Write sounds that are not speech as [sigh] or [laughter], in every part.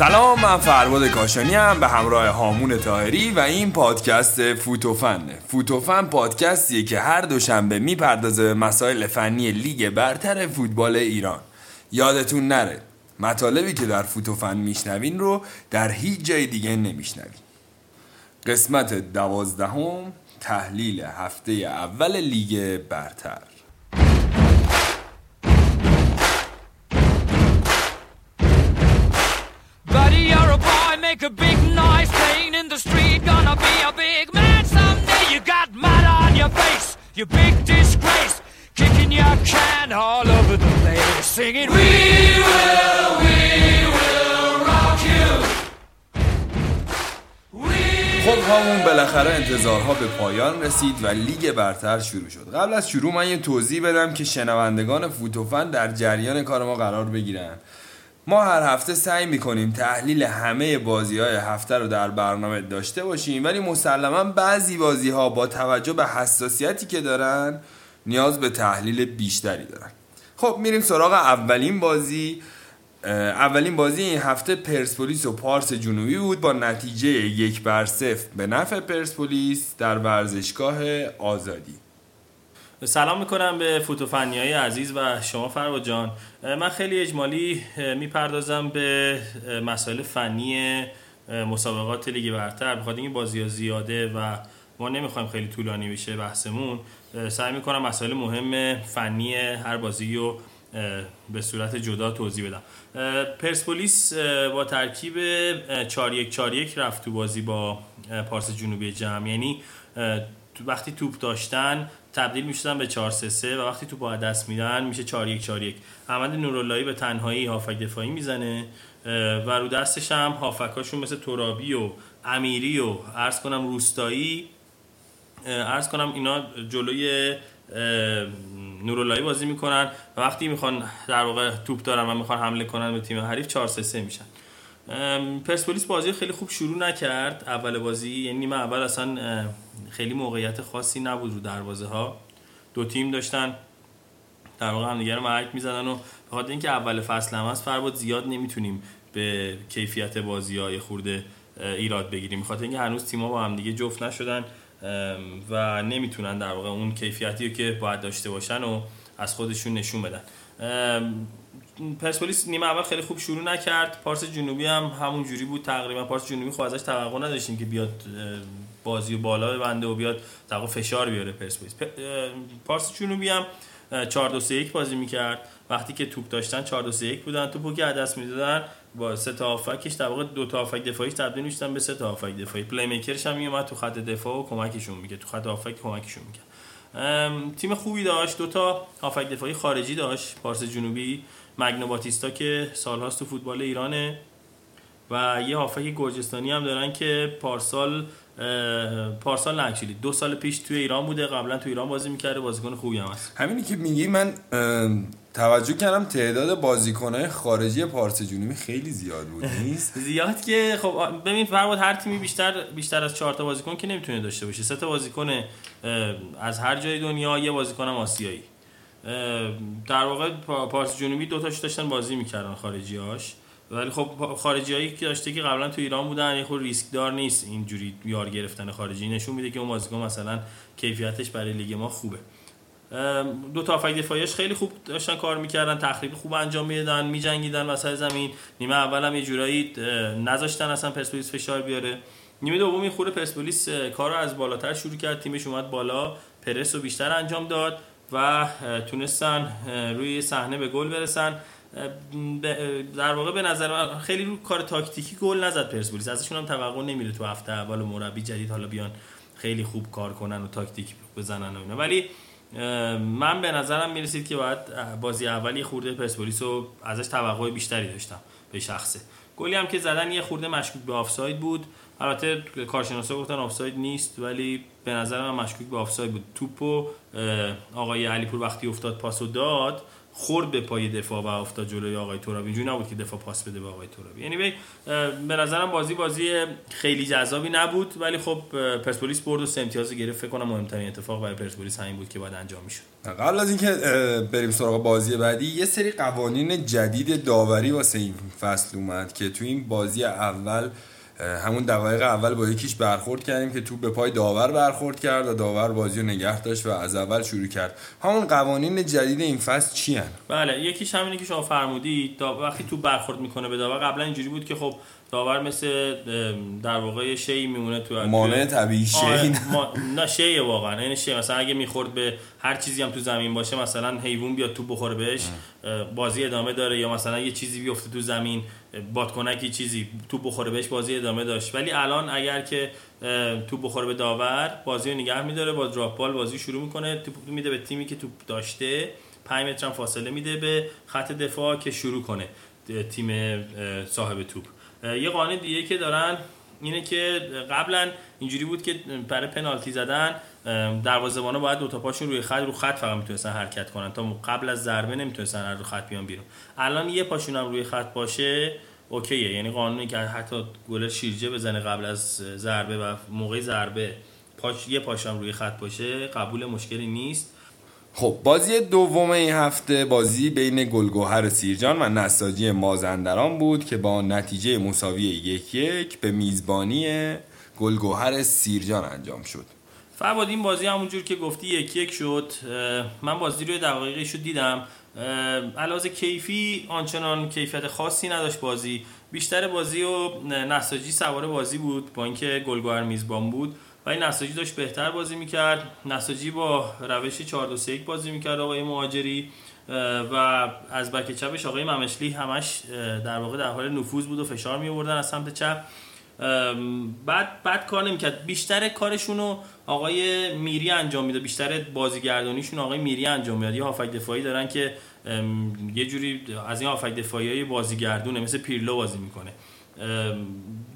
سلام من فرباد کاشانی هم به همراه هامون تاهری و این پادکست فوتوفنه فوتوفن پادکستیه که هر دوشنبه می‌پردازه به مسائل فنی لیگ برتر فوتبال ایران. یادتون نره مطالبی که در فوتوفن میشنوین رو در هیچ جای دیگه نمیشنوین. قسمت دوازدهم تحلیل هفته اول لیگ برتر. Buddy, you're a boy, make a big noise playing in the street. Gonna be a big man someday. You got mud on your face, you big disgrace. Kicking your can all over the place, singing, We will, we will rock you. خب همون بالاخره انتظارها به پایان رسید و لیگ برتر شروع شد قبل از شروع من یه توضیح بدم که شنوندگان فوتوفن در جریان کار ما قرار بگیرن ما هر هفته سعی می‌کنیم تحلیل همه بازی های هفته رو در برنامه داشته باشیم ولی مسلما بعضی بازی ها با توجه به حساسیتی که دارن نیاز به تحلیل بیشتری دارن. خب میریم سراغ اولین بازی. اولین بازی این هفته پرسپولیس و پارس جنوبی بود با نتیجه یک بر صفر به نفع پرسپولیس در ورزشگاه آزادی. سلام می‌کنم به فوتوفنی های عزیز و شما فروا جان. من خیلی اجمالی می‌پردازم به مسائل فنی مسابقات لیگ برتر. بخاطر اینکه بازی ها زیاده و ما نمی‌خوایم خیلی طولانی بشه بحثمون سعی می‌کنم مسائل مهم فنی هر بازی رو به صورت جدا توضیح بدم. پرسپولیس با ترکیب 4 1 4 1 رفت تو بازی با پارس جنوبی جمع. یعنی تو- وقتی توپ داشتن تبدیل می‌شدن به 4 3 3 و وقتی توپ از دست میدن میشه 4 1 4 1 احمد نوراللهی به تنهایی هافک دفاعی می‌زنه و رو دستش هم هافکاشون مثل ترابی و امیری و عرض کنم روستایی ارز کنم اینا جلوی اه، نوراللهی بازی می‌کنن وقتی می‌خوان در واقع توپ دارن و می‌خوان حمله کنن به تیم حریف 4 3 3 میشن. پرسپولیس بازی خیلی خوب شروع نکرد اول بازی. یعنی نیمه اول اصلا خیلی موقعیت خاصی نبود رو دروازه ها دو تیم داشتن. در واقع همدیگه رو مرک می‌زدن و به خاطر اینکه اول فصل هم هست فرباد زیاد نمی‌تونیم به کیفیت بازی های خورده ایراد بگیریم. بخاطر اینکه هنوز تیم‌ها با هم دیگه جفت نشدن و نمی‌تونن در واقع اون کیفیتی رو که باید داشته باشن و از خودشون نشون بدن. پرسپولیس نیمه اول خیلی خوب شروع نکرد. پارس جنوبی هم همون جوری بود تقریبا. پارس جنوبی خب ازش توقع نداشتیم که بیاد بازی و بالا بنده و بیاد در واقع فشار بیاره پرسپولیس. پارس جنوبی هم 4 2 3 1 بازی می‌کرد. وقتی که توپ داشتن 4 2 3 1 بودن. توپو که دست می‌دادن با سه تا هافکش در واقع دو تا هافک دفاعیش تبدیل می‌شدن به سه تا هافک دفاعی. پلی میکرش هم میومد تو خط دفاع و کمکشون می‌کرد. تو خط هافک کمکشون می‌کرد. تیم خوبی داشت. دو تا هافک دفاعی خارجی داشت. پارس جنوبی مگنو باتیستا که سالهاست تو فوتبال ایرانه. و یه هافک گرجستانی هم دارن که پارسال پارسال نه دو سال پیش توی ایران بوده. قبلا تو ایران بازی می‌کرده. بازیکن خوبی هم هست. همینی که میگی من توجه کردم تعداد بازیکنهای خارجی پارس جنوبی خیلی زیاد بود نیست؟ [laughs] زیاد که خب ببین فرمود هر تیمی بیشتر بیشتر از چهار تا بازیکن که نمی‌تونه داشته باشه. سه تا بازیکن از هر جای دنیا یه بازیکن آسیایی. در واقع پا- پارس جنوبی دو تاش داشتن بازی می‌کردن خارجیاش ولی خب خارجی هایی که داشته که قبلا تو ایران بودن یه خود ریسک دار نیست اینجوری یار گرفتن خارجی. نشون میده که اون بازیکن مثلا کیفیتش برای لیگ ما خوبه. دو تا هافک دفاعیش خیلی خوب داشتن کار می‌کردن تخریب خوب انجام می‌دادن میجنگیدن وسط زمین. نیمه اول هم یه جورایی نذاشتن اصلا پرسپولیس فشار بیاره. نیمه دوم این خورده پرسپولیس اه، کار رو از بالاتر شروع کرد. تیمش اومد بالا پرس رو بیشتر انجام داد و تونستن روی صحنه به گل برسن. در واقع به نظر من خیلی رو کار تاکتیکی گل نزد پرسپولیس. ازشون هم توقع نمیره تو هفته اول مربی جدید حالا بیان خیلی خوب کار کنن و تاکتیک بزنن و اینا. ولی من به نظرم می‌رسید که باید بازی اول یه خورده پرسپولیس رو ازش توقع بیشتری داشتم به شخصه. گلی هم که زدن یه خورده مشکوک به آفساید بود. البته کارشناسا گفتن آفساید نیست ولی به نظر من مشکوک به آفساید بود. توپو آقای علیپور وقتی افتاد پاسو داد. خورد به پای دفاع و افتاد جلوی آقای ترابی. اینجوری نبود که دفاع پاس بده به آقای ترابی. یعنی به نظرم بازی بازی خیلی جذابی نبود ولی خب پرسپولیس برد و سه امتیاز گرفت. فکر کنم مهمترین اتفاق برای پرسپولیس همین بود که باید انجام می‌شد. قبل از اینکه بریم سراغ بازی بعدی یه سری قوانین جدید داوری واسه این فصل اومد که تو این بازی اول همون دقایق اول با یکیش برخورد کردیم که تو به پای داور برخورد کرد و داور بازی رو نگه داشت و از اول شروع کرد همون قوانین جدید این فصل چی هن؟ بله یکیش همینه که شما فرمودید وقتی تو برخورد می‌کنه به داور قبلا اینجوری بود که خب داور مثل در واقع شی میمونه تو مانع طبیعی شی نه. شی واقعا این یعنی شی مثلا اگه می‌خورد به هر چیزی هم تو زمین باشه مثلا حیوان بیاد تو بخوره بهش بازی ادامه داره. یا مثلا یه چیزی بیفته تو زمین بادکنکی چیزی تو بخوره بهش بازی ادامه داشت. ولی الان اگر که تو بخوره به داور بازی رو نگه میداره با دراپ بال بازی شروع می‌کنه توپ میده به تیمی که توپ داشته 5 متر فاصله میده به خط دفاع که شروع کنه تیم صاحب توپ. یه قانون دیگه که دارن اینه که قبلا اینجوری بود که برای پنالتی زدن دروازه‌بانا باید دو تا پاشون روی خط رو خط فقط می‌تونستن حرکت کنن تا قبل از ضربه نمی‌تونستن رو خط بیان بیرون. الان یه پاشون هم روی خط باشه اوکیه. یعنی قانونی که حتی گل شیرجه بزنه قبل از ضربه و موقع ضربه پاش یه پاشم روی خط باشه قبول مشکلی نیست. خب بازی دوم این هفته بازی بین گلگوهر سیرجان و نساجی مازندران بود که با نتیجه مساوی یک یک به میزبانی گلگوهر سیرجان انجام شد. فرباد این بازی همونجور که گفتی یک یک شد. من بازی روی دقایقی شد دیدم. علاوه کیفی آنچنان کیفیت خاصی نداشت بازی. بیشتر بازی و نساجی سوار بازی بود با اینکه گلگوهر میزبان بود. ولی نساجی داشت بهتر بازی می‌کرد. نساجی با روش 4 2 3 بعد می‌کرد آقای مهاجری و از بک چپش آقای ممشلی همش در واقع در حال نفوذ بود و فشار می آوردن از سمت چپ. بعد بعد کار نمی‌کرد. بیشتر کارشونو آقای میری انجام میده بیشتر بازیگردانیشون آقای میری انجام میده یه هافک دفاعی دارن که یه جوری از این هافک دفاعی های بازیگردونه مثل پیرلو بازی می‌کنه.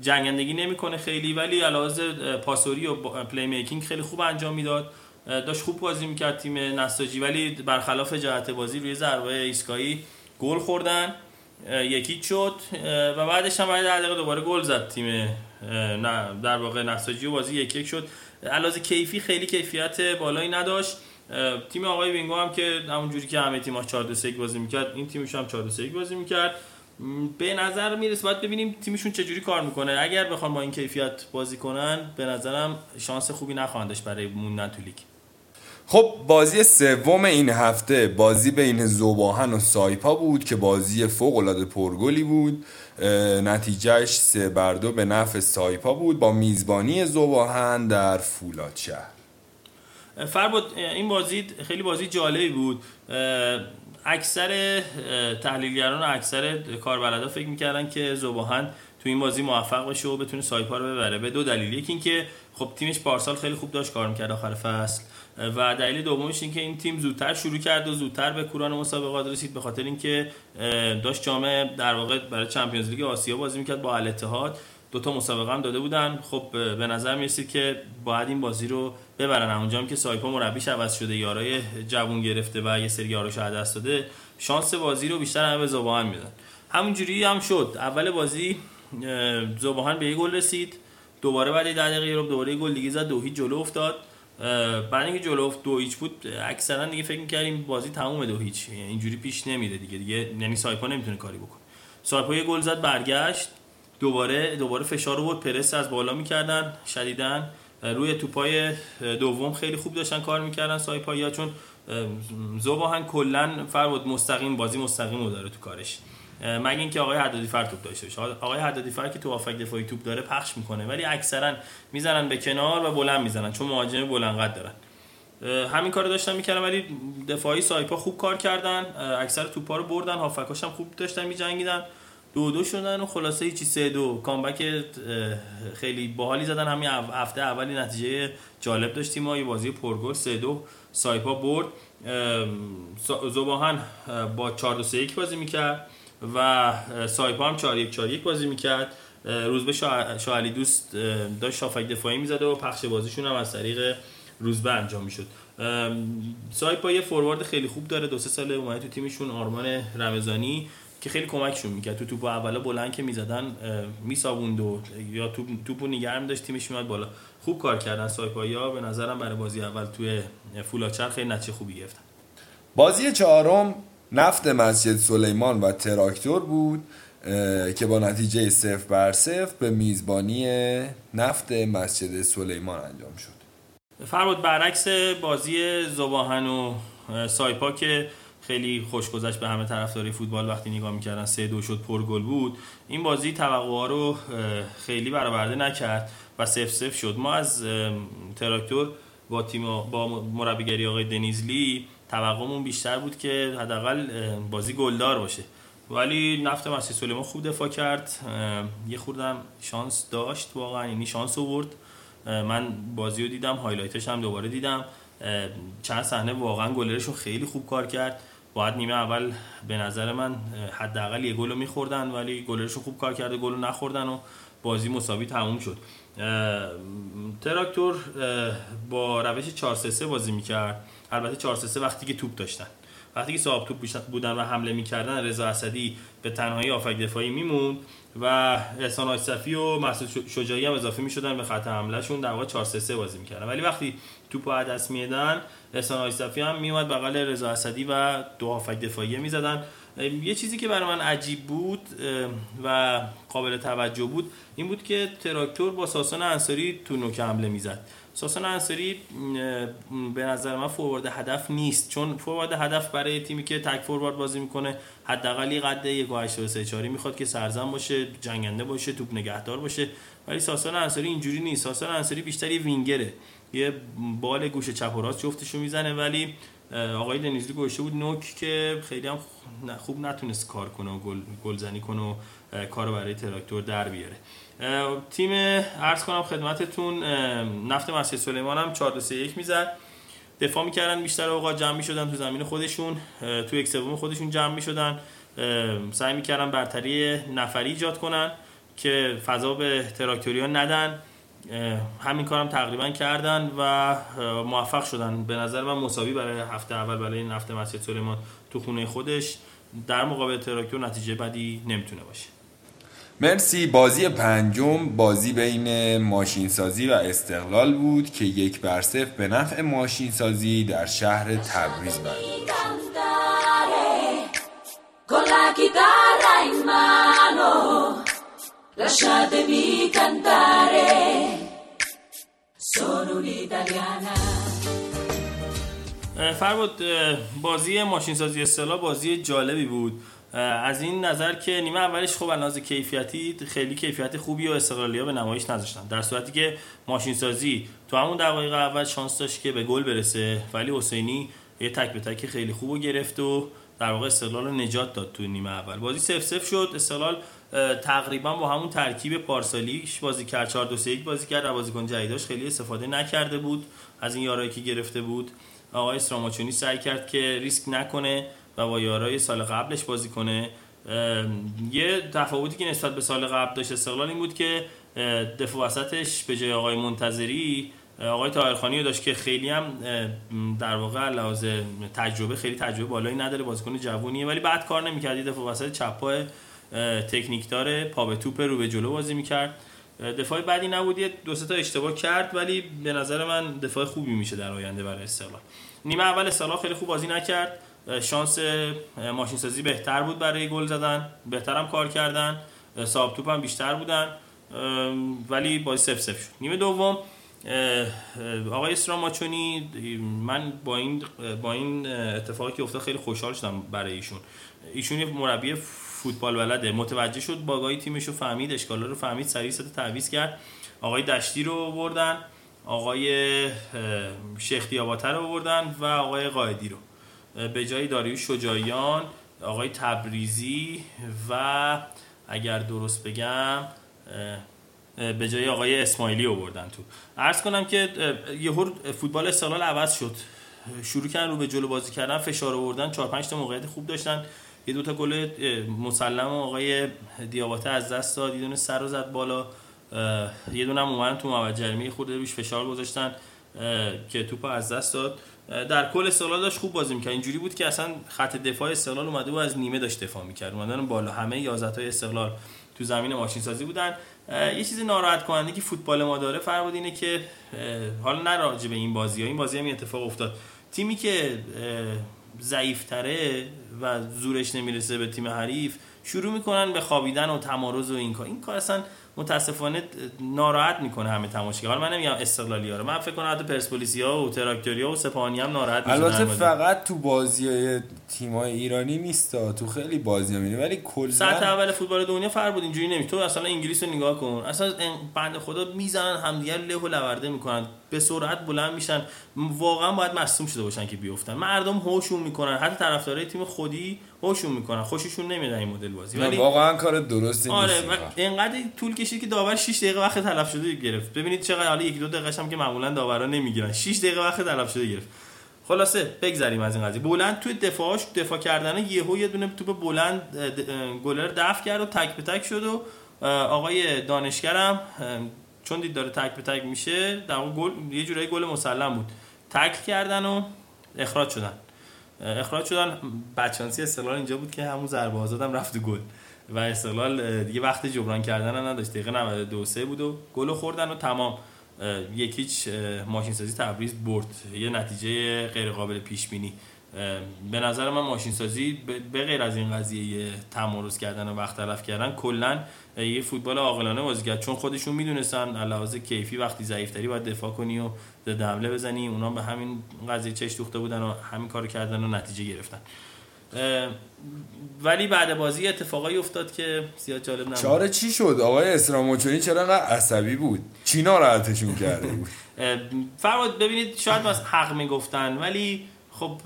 جنگندگی نمی‌کنه خیلی ولی از لحاظ پاسوری و playmaking خیلی خوب انجام می‌داد. داشت خوب بازی می‌کرد تیم نساجی ولی برخلاف جهت بازی روی ضربه ایستگاهی گل خوردن یکی شد و بعدش هم بعد دقیقه دوباره گل زد تیم نه در واقع نساجی و بازی یک یک شد. از لحاظ کیفی خیلی کیفیت بالایی نداشت. تیم آقای وینگو هم که همونجوری که همه تیم‌ها 4 2 بازی می‌کرد این تیمش هم 4 2 بازی می‌کرد. به نظر می‌رسه باید ببینیم تیمشون چجوری کار می‌کنه. اگر بخوام با این کیفیت بازی کنن به نظرم شانس خوبی نخواهند داشت برای موندن تو لیگ. خب بازی سوم این هفته بازی بین زوباهن و سایپا بود که بازی فوق العاده پرگلی بود. نتیجهش سه بر دو به نفع سایپا بود با میزبانی زوباهن در فولاد شهر. فرباد این بازی خیلی بازی جالبی بود. اکثر تحلیلگران و اکثر کاربلدا فکر می‌کردن که زوباهن تو این بازی موفق بشه و بتونه سایپا رو ببره. به دو دلیل. یکی اینکه خب تیمش پارسال خیلی خوب داشت کار می‌کرد آخر فصل و دلیل دومش این که این تیم زودتر شروع کرد و زودتر به کوران مسابقات رسید به خاطر اینکه داشت جام در واقع برای چمپیونز لیگ آسیا بازی می‌کرد با الاتحاد. دو تا مسابقه هم داده بودن. خب به نظر می‌رسید که باید این بازی رو ببرن. اونجا هم که سایپا مربیش عوض شده یارای جوون گرفته و یه سری یاراش دست داده شانس بازی رو بیشتر هم به زباهن میدن. همونجوری هم شد. اول بازی زباهن به یه گل رسید. دوباره بعد ده دقیقه رو دوباره گل دیگه زد دو هیچ جلو افتاد. بعد اینکه جلو دو هیچ بود اکثرا دیگه فکر می‌کردیم بازی تموم دو هیچ. یعنی اینجوری پیش نمیده دیگه. دیگه یعنی سایپا نمی‌تونه کاری بکنه. سایپا یه گل زد برگشت. دوباره دوباره فشار بود پرس از بالا می‌کردن شدیدن روی توپای دوم خیلی خوب داشتن کار می‌کردن سایپا. یا چون زوباهن کلا فرود مستقیم بازی مستقیم رو داره تو کارش. مگه اینکه آقای حدادی فر توپ داشته باشه. آقای حدادی فر که تو آفک دفاعی توپ داره پخش می‌کنه. ولی اکثرا می‌زنن به کنار و بلند می‌زنن چون مهاجم بلند قد دارن همین کارو داشتن می‌کردن ولی دفاعی سایپا خوب کار کردن. اکثر توپا رو بردن. هافکاش هم خوب داشتن میجنگیدن. دو دو شدن و خلاصه چی سه دو. کامبک خیلی باحالی زدن. همین هفته اولی نتیجه جالب داشتیم ما. یه بازی پرگل سه دو. سایپا برد. زباهن با 4 2 3 1 بازی می‌کرد و سایپا هم 4 1 4 1 بازی می‌کرد. روزبه شاعلی دوست داشت شافک دفاعی می‌زده و پخش بازیشون هم از طریق روزبه انجام می‌شد. سایپا یه فوروارد خیلی خوب داره. دو سه سال اومده تو تیمشون. آرمان رمضانی. که خیلی کمکشون می‌کرد. تو توپ اولا بلند که می‌زدن میسابوند و یا توپ توپو نگه داشت تیمش میاد بالا. خوب کار کردن سایپایا. به نظرم برای بازی اول توی فولاچر خیلی نتیجه خوبی گرفتن. بازی چهارم نفت مسجد سلیمان و تراکتور بود که با نتیجه صفر بر صفر به میزبانی نفت مسجد سلیمان انجام شد. فرمود برعکس بازی زباهن و سایپا که خیلی خوش به همه طرفداری فوتبال وقتی نگاه می‌کردن. سه دو شد پر گل بود. این بازی توقع رو خیلی برآورده نکرد و سف سف شد. ما از تراکتور با تیم با مربیگری آقای دنیزلی توقعمون بیشتر بود که حداقل بازی گلدار باشه. ولی نفت مسیح سلیمان خوب دفاع کرد. یه خوردم شانس داشت واقعا یعنی شانس آورد. من بازی رو دیدم highlight ش هم دوباره دیدم. چند صحنه واقعا گلرشون خیلی خوب کار کرد. باید نیمه اول به نظر من حداقل یه گل رو میخوردن ولی گلرشون خوب کار کرده گل نخوردن و بازی مساوی تموم شد. تراکتور با روش 4 3 بازی می‌کرد. البته 4 3 وقتی که توپ داشتن. وقتی که صاحب توپ بودن و حمله می‌کردن رضا اسدی به تنهایی هافک دفاعی میموند و احسان آشصفی و مسعود شجاعی هم اضافه می‌شدن به خط حملهشون. در واقع 4 3 بازی می‌کردن. ولی وقتی توپ از دست میدن احسان آشصفی هم میومد بغل رضا اسدی و دو آفک دفاعی می‌زدن. یه چیزی که برای من عجیب بود و قابل توجه بود این بود که تراکتور با ساسان انصاری تو نوک حمله می‌زد. ساسان انصاری به نظر من فوروارد هدف نیست. چون فوروارد هدف برای تیمی که تک فوروارد بازی می‌کنه حداقل یه قد 1.83 می‌خواد که سرزن باشه جنگنده باشه توپ نگهدار باشه. ولی ساسان انصاری اینجوری نیست. ساسان انصاری بیشتر یه وینگره. یه بال گوشه چپ و راست جفتشو می‌زنه ولی آقای دنیزلی گوشه بود نوک که خیلی هم خوب نتونست کار کنه و گل گلزنی کنه و کارو برای تراکتور در بیاره. تیم عرض کنم خدمتتون نفت مسجد سلیمان هم 4 3 1 می‌زد. دفاع می‌کردن بیشتر اوقات جمع می‌شدن تو زمین خودشون تو یک سوم خودشون جمع می‌شدن. سعی می‌کردن برتری نفری ایجاد کنن که فضا به تراکتوریا ندن. همین کارم تقریبا کردن و موفق شدن. به نظر من مساوی برای هفته اول برای نفت مسجد سلیمان تو خونه خودش. در مقابل تراکتور نتیجه بدی نمی‌تونه باشه. مرسی. بازی پنجم بازی بین ماشینسازی و استقلال بود که یک بر صفر به نفع ماشینسازی در شهر تبریز بود فرمود بازی ماشینسازی بازی جالبی بود. از این نظر که نیمه اولش خب از کیفیتی خیلی کیفیت خوبی و استقلالیا به نمایش نذاشتن. در صورتی که ماشین سازی تو همون دقایق اول شانس داشت که به گل برسه ولی حسینی یه تک به تک خیلی خوب و گرفت و در واقع استقلال نجات داد تو نیمه اول. بازی سف سف شد. استقلال تقریبا با همون ترکیب پارسالیش بازی کرد. 4 2 3 بازی کرد بازیکن جدیداش خیلی استفاده نکرده بود. از این یارایی که گرفته بود آقای استراماچونی سعی کرد که ریسک نکنه. و با یارای سال قبلش بازی کنه. یه تفاوتی که نسبت به سال قبل داشت استقلال این بود که دفاع وسطش به جای آقای منتظری آقای تاهرخانی داشت که خیلی هم در واقع لحاظ تجربه خیلی تجربه بالایی نداره بازیکن جوونیه ولی بعد کار نمی‌کرد دفاع وسط چپ پای تکنیک داره پا به توپ رو به جلو بازی می‌کرد. دفاع بعدی نبود یه دو تا اشتباه کرد ولی به نظر من دفاع خوبی میشه در آینده برای استقلال. نیمه اول استقلال خیلی خوب بازی نکرد. شانس ماشین سازی بهتر بود برای گل زدن. بهترم کار کردن. صاحب توپ هم بیشتر بودن. ولی بازی سف سف شد. نیمه دوم آقای استراماچونی من با این با این اتفاقی که افتاد خیلی خوشحال شدم برای ایشون. ایشون یه مربی فوتبال بلده. متوجه شد باگای تیمش رو فهمید اشکالا رو فهمید سریع ست تعویض کرد. آقای دشتی رو بردن آقای شیخ دیاباتر رو بردن و آقای قائدی رو. به جای داریوش شجایان آقای تبریزی و اگر درست بگم به جای آقای اسماعیلی آوردن تو. عرض کنم که یهو فوتبال استقلال عوض شد. شروع کردن رو به جلو بازی کردن فشار آوردن 4 5 تا موقعیت خوب داشتن. یه دو تا گل مسلم آقای دیاباته از دست داد. یه دونه سر رو زد بالا. یه دونه هم اومدن تو محوطه جریمه خورده بیش فشار گذاشتن که توپ از دست داد. در کل استقلال داشت خوب بازی می‌کرد. اینجوری بود که اصلا خط دفاع استقلال اومده و از نیمه داشت دفاع می‌کرد. اومدن بالا. همه 11 های استقلال تو زمین ماشین سازی بودن یه چیزی ناراحت کننده که فوتبال ما داره فرمود اینه که حالا نه به این بازی ها این بازی هم اتفاق افتاد. تیمی که ضعیفتره و زورش نمی‌رسه به تیم حریف شروع می‌کنن به خوابیدن و تمارز و این کار. این کار اصلا متاسفانه ناراحت می‌کنه همه تماشاگر. حالا من نمیگم استقلالی ها رو. من فکر کنم حتی پرسپولیسی ها و تراکتوری ها و سپاهانی هم ناراحت میشن البته فقط تو بازی های تیم های ایرانی نیست تو خیلی بازی ها می‌بینی. ولی کلا سطح اول فوتبال دنیا فرق بود. اینجوری نمی تو اصلا انگلیس رو نگاه کن. اصلا بنده خدا می‌زنن همدیگه له و لورده می‌کنن. به سرعت بلند میشن. واقعا باید مصدوم شده باشن که بیفتن. مردم هوشون می‌کنن. حتی طرفدارای تیم خودی هوشون می‌کنن. خوششون نمیاد این مدل بازی. ولی واقعا کار درستی آره اینقدر طول کشید که داور 6 دقیقه وقت تلف شده گرفت. ببینید چقدر حالا یک دو دقیقه هم که معمولا داورا نمی‌گیرن. 6 دقیقه وقت تلف شده گرفت. خلاصه بگذریم از این قضیه. بلند توی دفاعش دفاع کردن یهو یه دونه توپ بلند گلر دفع کرد و تک به تک شد و آقای دانشگرم چون دید داره تک به تک میشه در گل یه جورایی گل مسلم بود. تک کردن و اخراج شدن. اخراج شدن. بچانسی استقلال اینجا بود که همون ضربه آزادم رفت گل. و استقلال دیگه وقت جبران کردن هم نداشت. دقیقه 92 3 بود و گل خوردن و تمام. یکیچ ماشین سازی تبریز برد. یه نتیجه غیر قابل پیش بینی به نظر من ماشین سازی به غیر از این قضیه تمارز کردن و وقت تلف کردن کلا یه فوتبال عاقلانه بازی کرد. چون خودشون می‌دونستن علاوه کیفی وقتی ضعیفتری باید دفاع کنی و ضد حمله بزنی اونا به همین قضیه چش دوخته بودن و همین کارو کردن و نتیجه گرفتن. ولی بعد بازی اتفاقایی افتاد که زیاد جالب نبود. چاره چی شد؟ آقای اسراموچونی چرا انقدر عصبی بود؟ چی ناراحتشون کرده بود؟ فرمود ببینید شاید از حق می‌گفتن ولی خب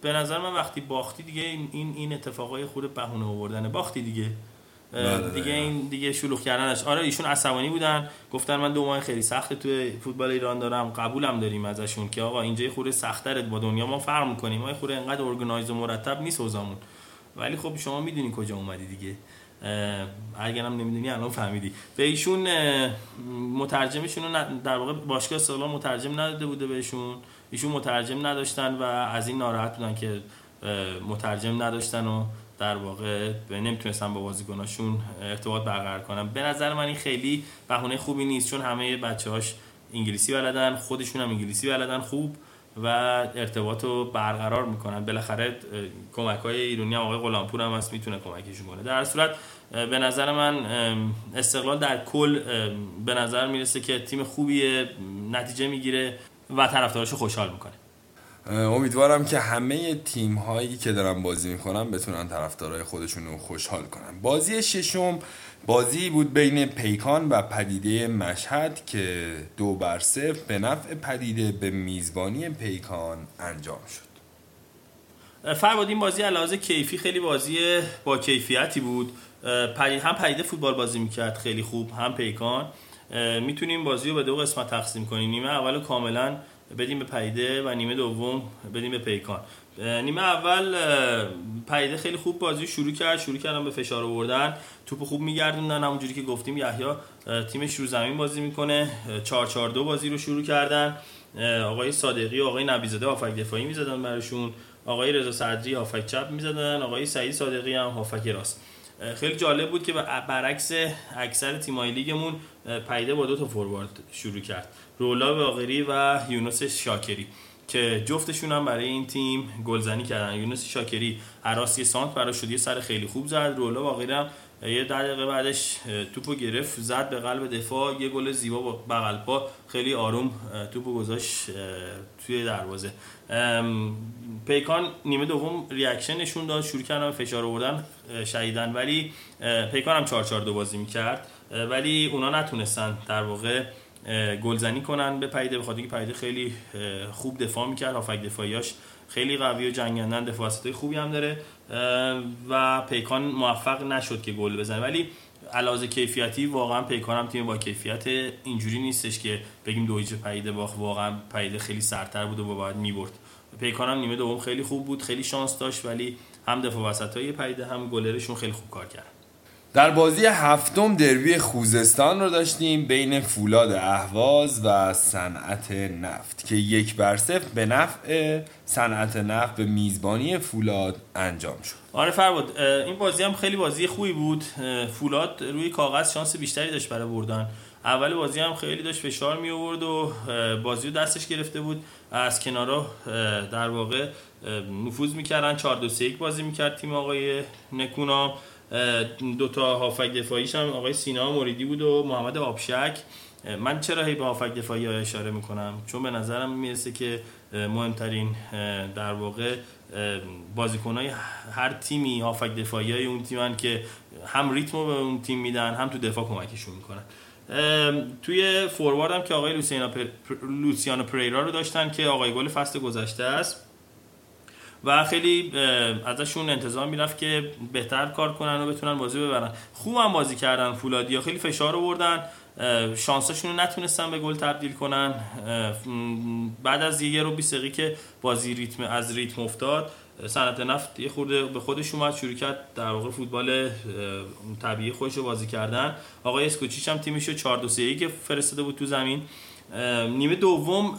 به نظر من وقتی باختی دیگه این این اتفاقای خود بهونه آوردن باختی دیگه. دیگه این دیگه شلوغ کردنش. آره ایشون عصبانی بودن. گفتن من دو ماه خیلی سخت توی فوتبال ایران دارم. قبولم داریم ازشون که آقا اینجا خوره سخت‌تره با دنیا. ما فرق می‌کنیم. ما خوره انقدر ارگانایز و مرتب نیست اوزامون ولی خب شما می‌دونین کجا اومدی دیگه. اگرم نمی‌دونی الان فهمیدی. به ایشون مترجمشون در واقع باشگاه استقلال مترجم نداده بوده بهشون. ایشون مترجم نداشتن و از این ناراحت بودن که مترجم نداشتن و در واقع نمی‌تونستن با بازیکناشون ارتباط برقرار کنم. به نظر من این خیلی بهونه خوبی نیست چون همه بچه‌هاش انگلیسی بلدن خودشون هم انگلیسی بلدن خوب و ارتباط رو برقرار می‌کنن. بالاخره کمک های ایرانی هم آقای غلامپور هم هست می‌تونه کمکشون کنه. در صورت به نظر من استقلال در کل به نظر می‌رسه که تیم خوبیه نتیجه می‌گیره و طرفداراشو خوشحال می‌کنه. امیدوارم که همه تیم هایی که دارن بازی می‌کنن بتونن طرفدارای خودشون رو خوشحال کنن. بازی ششم بازی بود بین پیکان و پدیده مشهد که دو بر صفر به نفع پدیده به میزبانی پیکان انجام شد. فرباد این بازی علاوه کیفی خیلی بازی با کیفیتی بود. هم پدیده فوتبال بازی می‌کرد خیلی خوب هم پیکان. می‌تونیم بازی رو به دو قسمت تقسیم کنیم. نیمه اول کاملا بدیم به پیده و نیمه دوم بدیم به پیکان. نیمه اول پیده خیلی خوب بازی شروع کرد. شروع کردن به فشار آوردن. توپ خوب میگردوندن. همونجوری که گفتیم یحیی تیمش رو زمین بازی می‌کنه. 4 4 2 بازی رو شروع کردن. آقای صادقی و آقای نبیزاده هافک دفاعی می‌زدن براشون. آقای رضا صدری هافک چپ می‌زدن. آقای سعید صادقی هم هافک راست. خیلی جالب بود که برعکس اکثر تیمای لیگمون پیده با دو تا فوروارد شروع کرد. رولا باقری و یونس شاکری که جفتشون هم برای این تیم گلزنی کردن. یونس شاکری عراسی سانت برای یه سر خیلی خوب زد. رولا باقری هم یه دقیقه بعدش توپو گرفت زد به قلب دفاع. یه گل زیبا با بغل پا خیلی آروم توپو گذاشت توی دروازه. پیکان نیمه دوم reaction نشون داد. شروع کردن فشار آوردن شدیدا ولی پیکان هم 4 4 دو بازی می‌کرد ولی اونا نتونستن در واقع گلزنی کنن به پدیده بخاطر اینکه پدیده خیلی خوب دفاع می‌کرد هافک دفاعیاش خیلی قوی و جنگندن دفاع خوبی هم داره و پیکان موفق نشد که گل بزنه. ولی از لحاظ کیفیتی واقعا پیکان هم تیم با کیفیت اینجوری نیستش که بگیم دویج پیده باخ واقعا پیده خیلی سرتر بود و باید می‌برد. پیکان هم نیمه دوم خیلی خوب بود خیلی شانس داشت ولی هم دفاع وسط های پیده هم گلرشون خیلی خوب کار کرد. در بازی هفتم دربی خوزستان رو داشتیم بین فولاد اهواز و صنعت نفت که یک بر صفر به نفع صنعت نفت به میزبانی فولاد انجام شد. آره فرباد این بازی هم خیلی بازی خوبی بود. فولاد روی کاغذ شانس بیشتری داشت برای بردن. اول بازی هم خیلی داشت فشار می آورد و بازی رو دستش گرفته بود. از کنارا در واقع نفوذ می‌کردن. 4 2 3 بازی می‌کرد تیم آقای نکونا دو تا هافک دفاعیش هم آقای سینا موریدی بود و محمد آبشک. من چرا هی به هافک دفاعی ها اشاره می‌کنم؟ چون به نظرم می‌رسه که مهمترین در واقع بازیکنهای هر تیمی هافک دفاعی های اون تیمن که هم ریتمو به اون تیم میدن هم تو دفاع کمکشون می‌کنن. توی فوروارد هم که آقای لوسیانو پریرا رو داشتن که آقای گل فصل گذشته است. و خیلی ازشون انتظار می‌رفت که بهتر کار کنن و بتونن بازی ببرن. خوب هم بازی کردن فولادیا خیلی فشار آوردن. شانساشون رو نتونستن به گل تبدیل کنن. بعد از یه رو 20 که بازی ریتم از ریتم افتاد صنعت نفت یه خورده به خودش اومد شروع کرد در واقع فوتبال طبیعی خودش رو بازی کردن. آقای اسکوچیچ هم تیمش رو 4 2 3 که فرستاده بود تو زمین. نیمه دوم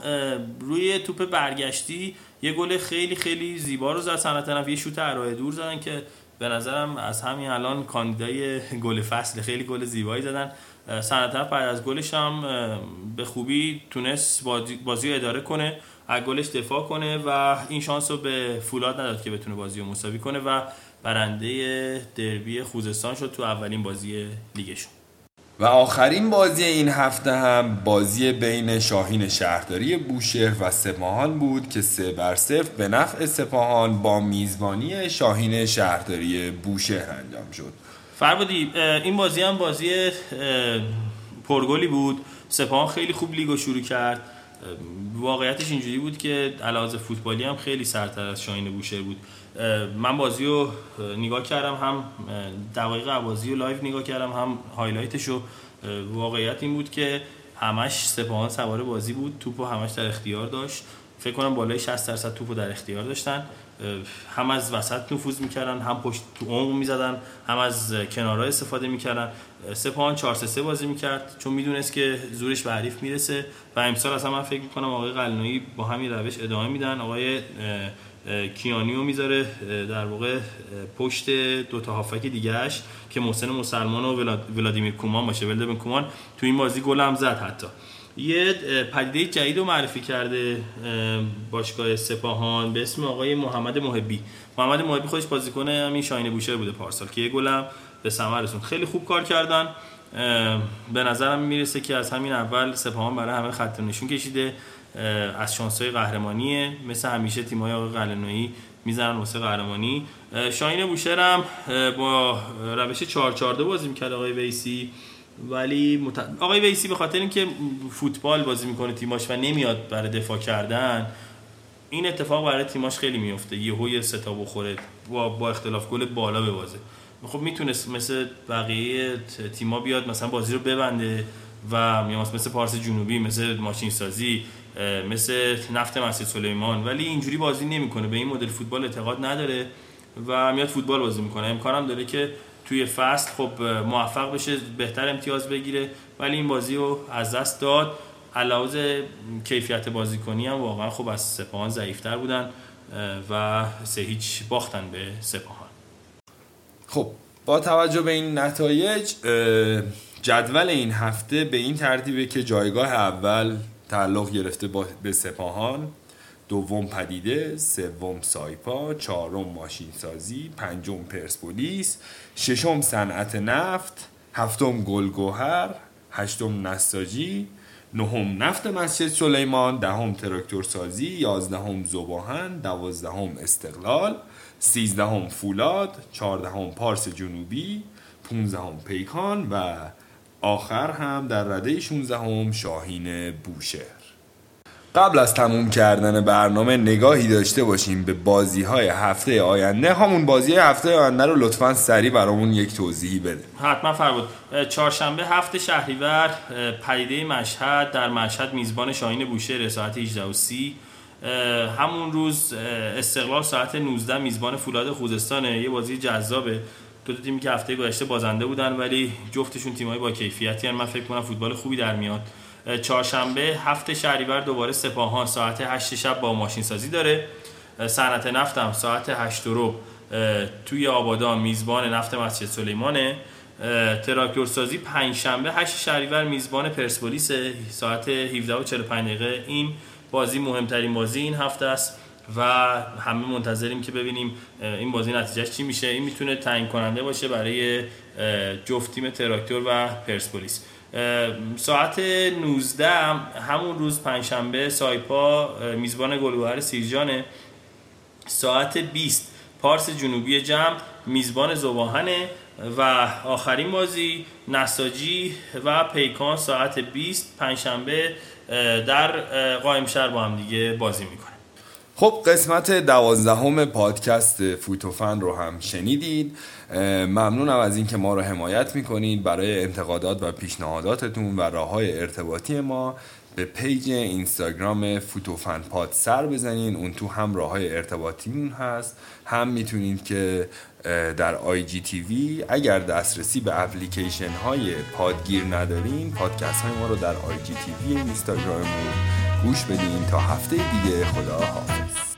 روی توپ برگشتی یه گل خیلی خیلی زیبا رو زد صنعت نفت. یه شوت ارائه دور زدن که به نظرم از همین الان کاندیدای گل فصل خیلی گل زیبایی زدن. صنعت نفت بعد از گلش هم به خوبی تونست بازی رو اداره کنه از گلش دفاع کنه و این شانس رو به فولاد نداد که بتونه بازی رو مساوی کنه و برنده دربی خوزستان شد تو اولین بازی لیگشون. و آخرین بازی این هفته هم بازی بین شاهین شهرداری بوشهر و سپاهان بود که سه بر صفر به نفع سپاهان با میزبانی شاهین شهرداری بوشهر انجام شد. فربادی این بازی هم بازی پرگلی بود. سپاهان خیلی خوب لیگو شروع کرد. واقعیتش اینجوری بود که علاوه فوتبالی هم خیلی سرتر از شاهین بوشهر بود. من بازی رو نگاه کردم هم دقایق بازی رو live نگاه کردم هم highlight ش رو. واقعیت این بود که همش سپاهان سوار بازی بود توپو همش در اختیار داشت. فکر کنم بالای 60 درصد توپو در اختیار داشتن. هم از وسط نفوذ می‌کردن هم پشت تو عمق می‌زدن هم از کنارها استفاده می‌کردن. سپاهان 4 3 بازی می‌کرد چون می‌دونست که زورش به حریف می‌رسه. و امسال اصلا من فکر می‌کنم آقای قلنویی با همین روش ادامه میدن. آقای کیانیو می‌ذاره در واقع پشت دو تا هافک دیگهش که محسن مسلمان و ولادیمیر کومان باشه. ولادیمیر کومان تو این بازی گل هم زد حتی. یه پدیده جدید رو معرفی کرده باشگاه سپاهان به اسم آقای محمد محبی. محمد محبی خودش بازیکن همین شاین بوشهر بوده پارسال که یه گلم به ثمر رسوند خیلی خوب کار کردن. به نظرم می‌رسه که از همین اول سپاهان برای همه خط نشون کشیده. از شانسای قهرمانیه. مثل همیشه تیمای آقای قلنویی می‌زنن واسه قهرمانی. شاین بوشهر هم با روش 442 بازی می‌کرد آقای ویسی. ولی مت... آقای ویسی به خاطر اینکه فوتبال بازی می‌کنه تیماش و نمیاد برای دفاع کردن این اتفاق برای تیماش خیلی میفته یهو یه ستا بخوره با, با اختلاف گل بالا ببازه. خب می‌تونست مثل بقیه تیما بیاد مثلا بازی رو ببنده. و مثل پارس جنوبی مثل ماشین سازی مثل نفت مسجد سلیمان. ولی اینجوری بازی نمی‌کنه. به این مدل فوتبال اعتقاد نداره و میاد فوتبال بازی می‌کنه. امکانم داره که توی فصل خب موفق بشه بهتر امتیاز بگیره. ولی این بازی رو از دست داد. علاوه کیفیت بازیکنی هم واقعا خب از سپاهان ضعیفتر بودن و سه هیچ باختن به سپاهان. خب با توجه به این نتایج جدول این هفته به این ترتیبه که جایگاه اول تعلق گرفته به سپاهان دوم پدیده سوم سایپا چهارم ماشین سازی پنجم پرسپولیس ششم صنعت نفت هفتم گلگوهر هشتم نساجی نهم نفت مسجد سلیمان دهم تراکتور سازی یازدهم زباهن دوازدهم استقلال سیزدهم فولاد چهاردهم پارس جنوبی پونزدهم پیکان و آخر هم در رده 16 هم شاهین بوشهر. قبل از تموم کردن برنامه نگاهی داشته باشیم به بازی های هفته آینده. همون بازی هفته آینده رو لطفا سریع برامون یک توضیحی بده حتما فرمود. چهارشنبه هفته شهریور پدیده مشهد در مشهد میزبان شاهین بوشهر ساعت 18 و 30 همون روز استقلال ساعت 19 میزبان فولاد خوزستانه. یه بازی جذابه. دو تا تیمی که هفته گذشته بازنده بودن ولی جفتشون تیمای با کیفیتی هن. من فکر کنم فوتبال خوبی در میاد. چهارشنبه هفته شهریور دوباره سپاهان ساعت 8 شب با ماشین سازی داره صنعت نفتم ساعت 8 رو توی آبادان میزبان نفت مسجد سلیمانه. تراکتور سازی پنج شنبه 8 شهریور میزبان پرسپولیس ساعت 17 و 45 دقیقه این بازی مهمترین بازی این هفته است. و همه منتظریم که ببینیم این بازی نتیجهش چی میشه. این می‌تونه تعیین کننده باشه برای جفت تیم تراکتور و پرسپولیس. ساعت 19 همون روز پنجشنبه سایپا میزبان گلوهر سیرجانه. ساعت 20 پارس جنوبی جمع میزبان زباهنه. و آخرین بازی نساجی و پیکان ساعت 20 پنجشنبه در قائم شهر با هم دیگه بازی می‌کنه خب قسمت دوازدهم پادکست فوتوفن رو هم شنیدید. ممنونم از اینکه ما رو حمایت می‌کنید برای انتقادات و پیشنهاداتتون و راه های ارتباطی ما. به page اینستاگرام فوتوفن پاد سر بزنین اون تو هم راه های ارتباطیمون هست. هم می‌تونید که در IGTV اگر دسترسی به اپلیکیشن های پادگیر ندارین پادکست های ما رو در IGTV اینستاگراممون گوش بدین تا هفته دیگه خدا حافظ